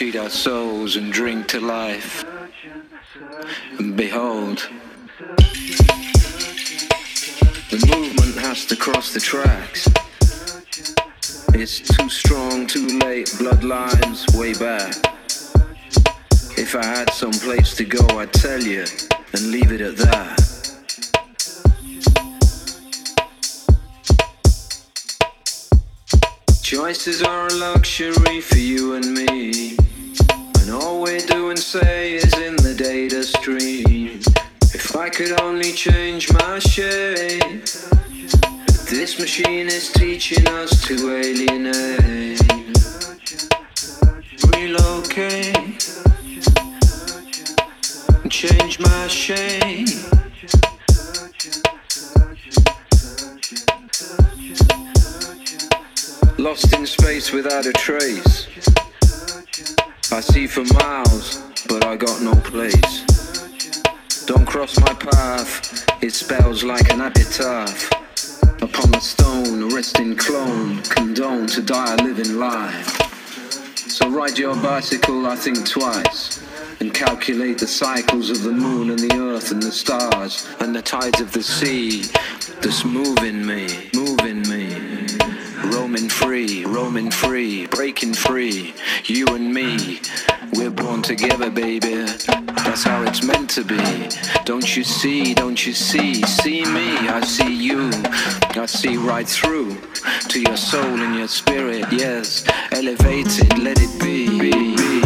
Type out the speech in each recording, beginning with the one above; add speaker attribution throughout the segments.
Speaker 1: treat our souls and drink to life. And behold, the movement has to cross the tracks. It's too strong, too late, bloodlines way back. If I had some place to go, I'd tell you and leave it at that. Choices are a luxury for you and me. All we do and say is in the data stream. If I could only change my shape. This machine is teaching us to alienate. Relocate. Change my shape. Lost in space without a trace. I see for miles, but I got no place. Don't cross my path, it spells like an epitaph. Upon the stone, a resting clone, condone to die a living life. So ride your bicycle, I think twice, and calculate the cycles of the moon and the earth and the stars and the tides of the sea that's moving me, moving me. Roaming free, roaming free, breaking free. You and me, we're born together, baby. That's how it's meant to be. Don't you see, don't you see? See me, I see you. I see right through to your soul and your spirit, yes. Elevated, let it be. be, be, be,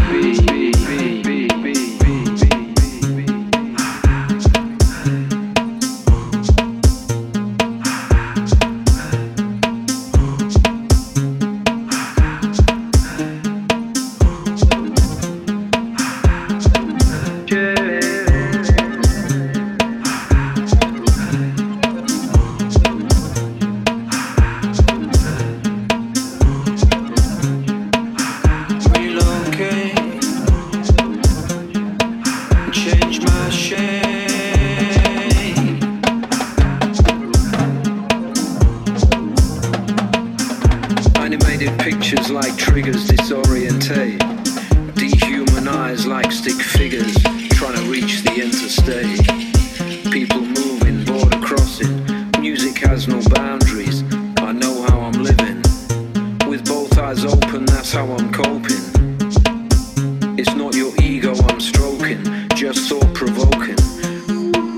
Speaker 1: how I'm coping. It's not your ego I'm stroking, just thought provoking.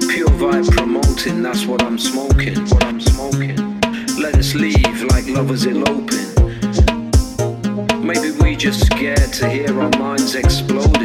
Speaker 1: Pure vibe promoting, that's what I'm smoking, what I'm smoking. Let us leave like lovers eloping. Maybe we just scared to hear our minds exploding.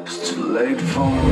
Speaker 1: It's too late for me.